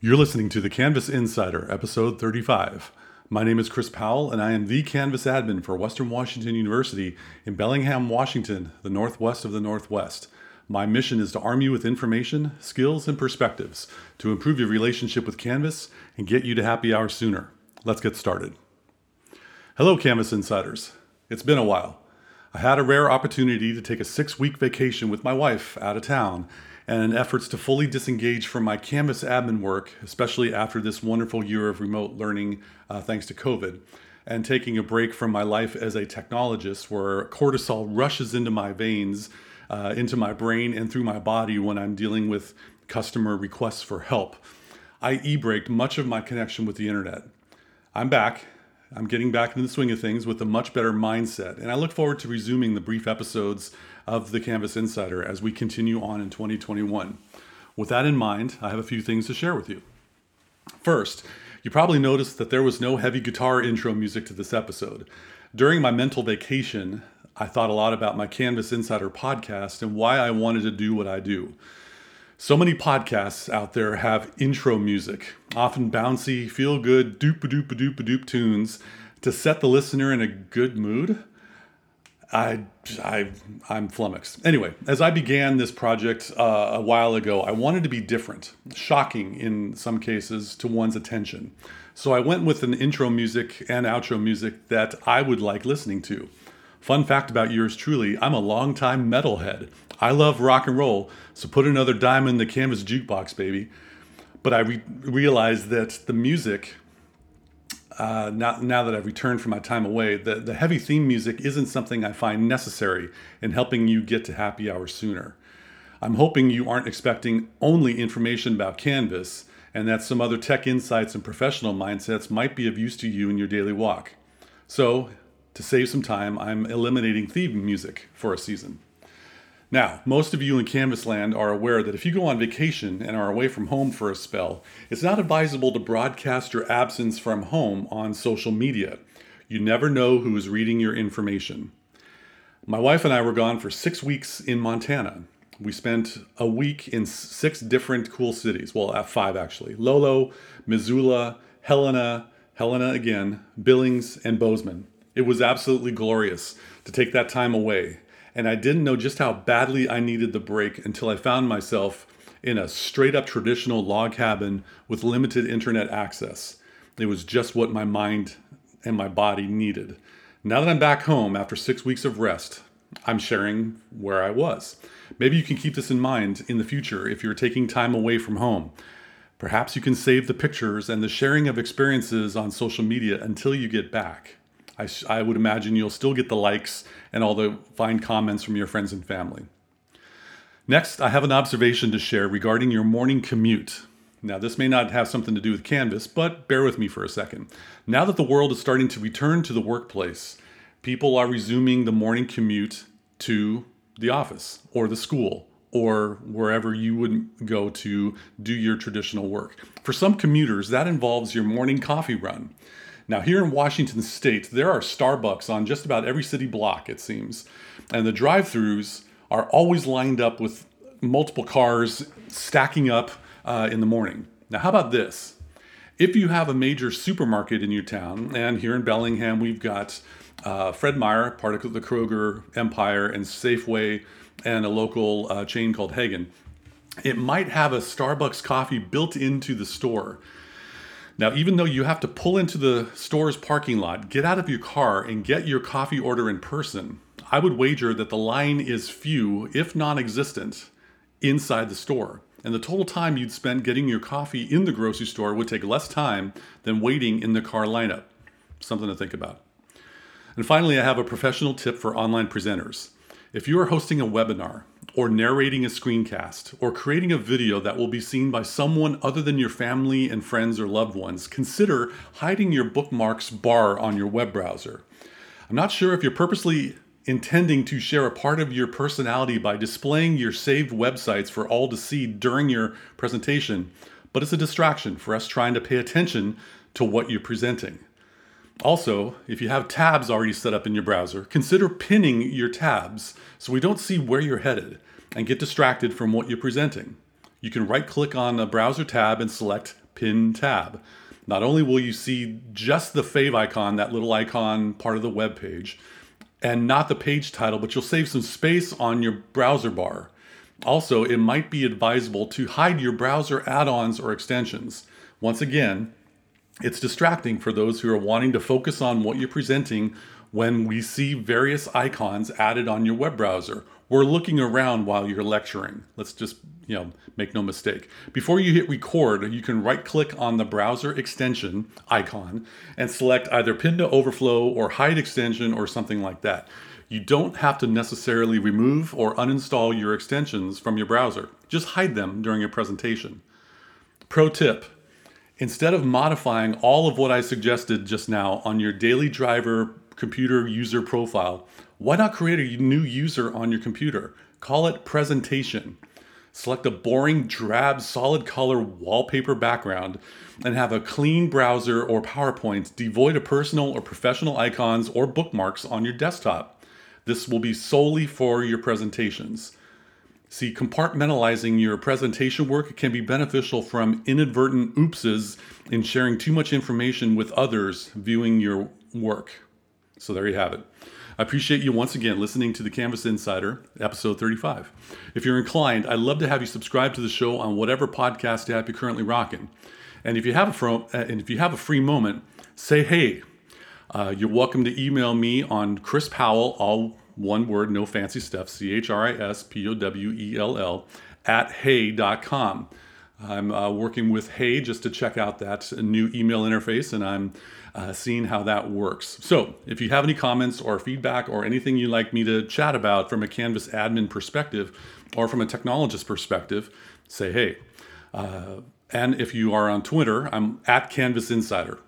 You're listening to the Canvas Insider, episode 35. My name is Chris Powell, and I am the Canvas admin for Western Washington University in Bellingham, Washington, the northwest of the Northwest. My mission is to arm you with information, skills, and perspectives to improve your relationship with Canvas and get you to happy hour sooner. Let's get started. Hello, Canvas Insiders. It's been a while. I had a rare opportunity to take a six week vacation with my wife out of town and in efforts to fully disengage from my Canvas admin work, especially after this wonderful year of remote learning uh, thanks to COVID, and taking a break from my life as a technologist where cortisol rushes into my veins, uh, into my brain, and through my body when I'm dealing with customer requests for help. I e braked much of my connection with the internet. I'm back. I'm getting back into the swing of things with a much better mindset, and I look forward to resuming the brief episodes of the Canvas Insider as we continue on in 2021. With that in mind, I have a few things to share with you. First, you probably noticed that there was no heavy guitar intro music to this episode. During my mental vacation, I thought a lot about my Canvas Insider podcast and why I wanted to do what I do. So many podcasts out there have intro music, often bouncy, feel good, doop a doop a doop doop tunes to set the listener in a good mood. I, I, I'm flummoxed. Anyway, as I began this project uh, a while ago, I wanted to be different, shocking in some cases to one's attention. So I went with an intro music and outro music that I would like listening to. Fun fact about yours truly I'm a longtime metalhead. I love rock and roll, so put another dime in the canvas jukebox, baby. But I re- realized that the music uh, now, now that I've returned from my time away, the, the heavy theme music isn't something I find necessary in helping you get to happy hour sooner. I'm hoping you aren't expecting only information about Canvas and that some other tech insights and professional mindsets might be of use to you in your daily walk. So, to save some time, I'm eliminating theme music for a season. Now, most of you in Canvas land are aware that if you go on vacation and are away from home for a spell, it's not advisable to broadcast your absence from home on social media. You never know who is reading your information. My wife and I were gone for six weeks in Montana. We spent a week in six different cool cities. Well, five actually Lolo, Missoula, Helena, Helena again, Billings, and Bozeman. It was absolutely glorious to take that time away and I didn't know just how badly I needed the break until I found myself in a straight up traditional log cabin with limited internet access. It was just what my mind and my body needed. Now that I'm back home after six weeks of rest, I'm sharing where I was. Maybe you can keep this in mind in the future if you're taking time away from home. Perhaps you can save the pictures and the sharing of experiences on social media until you get back. I, I would imagine you'll still get the likes and all the fine comments from your friends and family. Next, I have an observation to share regarding your morning commute. Now, this may not have something to do with Canvas, but bear with me for a second. Now that the world is starting to return to the workplace, people are resuming the morning commute to the office or the school or wherever you would go to do your traditional work. For some commuters, that involves your morning coffee run. Now, here in Washington state, there are Starbucks on just about every city block, it seems. And the drive throughs are always lined up with multiple cars stacking up uh, in the morning. Now, how about this? If you have a major supermarket in your town, and here in Bellingham, we've got uh, Fred Meyer, part of the Kroger empire, and Safeway, and a local uh, chain called Haggen, it might have a Starbucks coffee built into the store. Now, even though you have to pull into the store's parking lot, get out of your car, and get your coffee order in person, I would wager that the line is few, if non existent, inside the store. And the total time you'd spend getting your coffee in the grocery store would take less time than waiting in the car lineup. Something to think about. And finally, I have a professional tip for online presenters. If you are hosting a webinar, or narrating a screencast, or creating a video that will be seen by someone other than your family and friends or loved ones, consider hiding your bookmarks bar on your web browser. I'm not sure if you're purposely intending to share a part of your personality by displaying your saved websites for all to see during your presentation, but it's a distraction for us trying to pay attention to what you're presenting. Also, if you have tabs already set up in your browser, consider pinning your tabs so we don't see where you're headed and get distracted from what you're presenting. You can right click on a browser tab and select Pin tab. Not only will you see just the favicon, that little icon part of the web page, and not the page title, but you'll save some space on your browser bar. Also, it might be advisable to hide your browser add ons or extensions. Once again, it's distracting for those who are wanting to focus on what you're presenting when we see various icons added on your web browser. We're looking around while you're lecturing. Let's just, you know, make no mistake. Before you hit record, you can right click on the browser extension icon and select either pin to overflow or hide extension or something like that. You don't have to necessarily remove or uninstall your extensions from your browser. Just hide them during your presentation. Pro tip instead of modifying all of what I suggested just now on your daily driver computer user profile, why not create a new user on your computer? Call it presentation. Select a boring, drab, solid color wallpaper background and have a clean browser or PowerPoint devoid of personal or professional icons or bookmarks on your desktop. This will be solely for your presentations. See, compartmentalizing your presentation work can be beneficial from inadvertent oopses in sharing too much information with others viewing your work. So there you have it. I appreciate you once again listening to the Canvas Insider, episode 35. If you're inclined, I'd love to have you subscribe to the show on whatever podcast app you're currently rocking. And if you have a fro- uh, and if you have a free moment, say hey. Uh, you're welcome to email me on Chris Powell, all one word, no fancy stuff, C H R I S P O W E L L, at hey.com. I'm uh, working with Hey just to check out that new email interface, and I'm uh, seeing how that works. So, if you have any comments or feedback or anything you'd like me to chat about from a Canvas admin perspective or from a technologist perspective, say hey. Uh, and if you are on Twitter, I'm at Canvas Insider.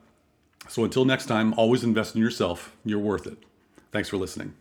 So until next time, always invest in yourself. You're worth it. Thanks for listening.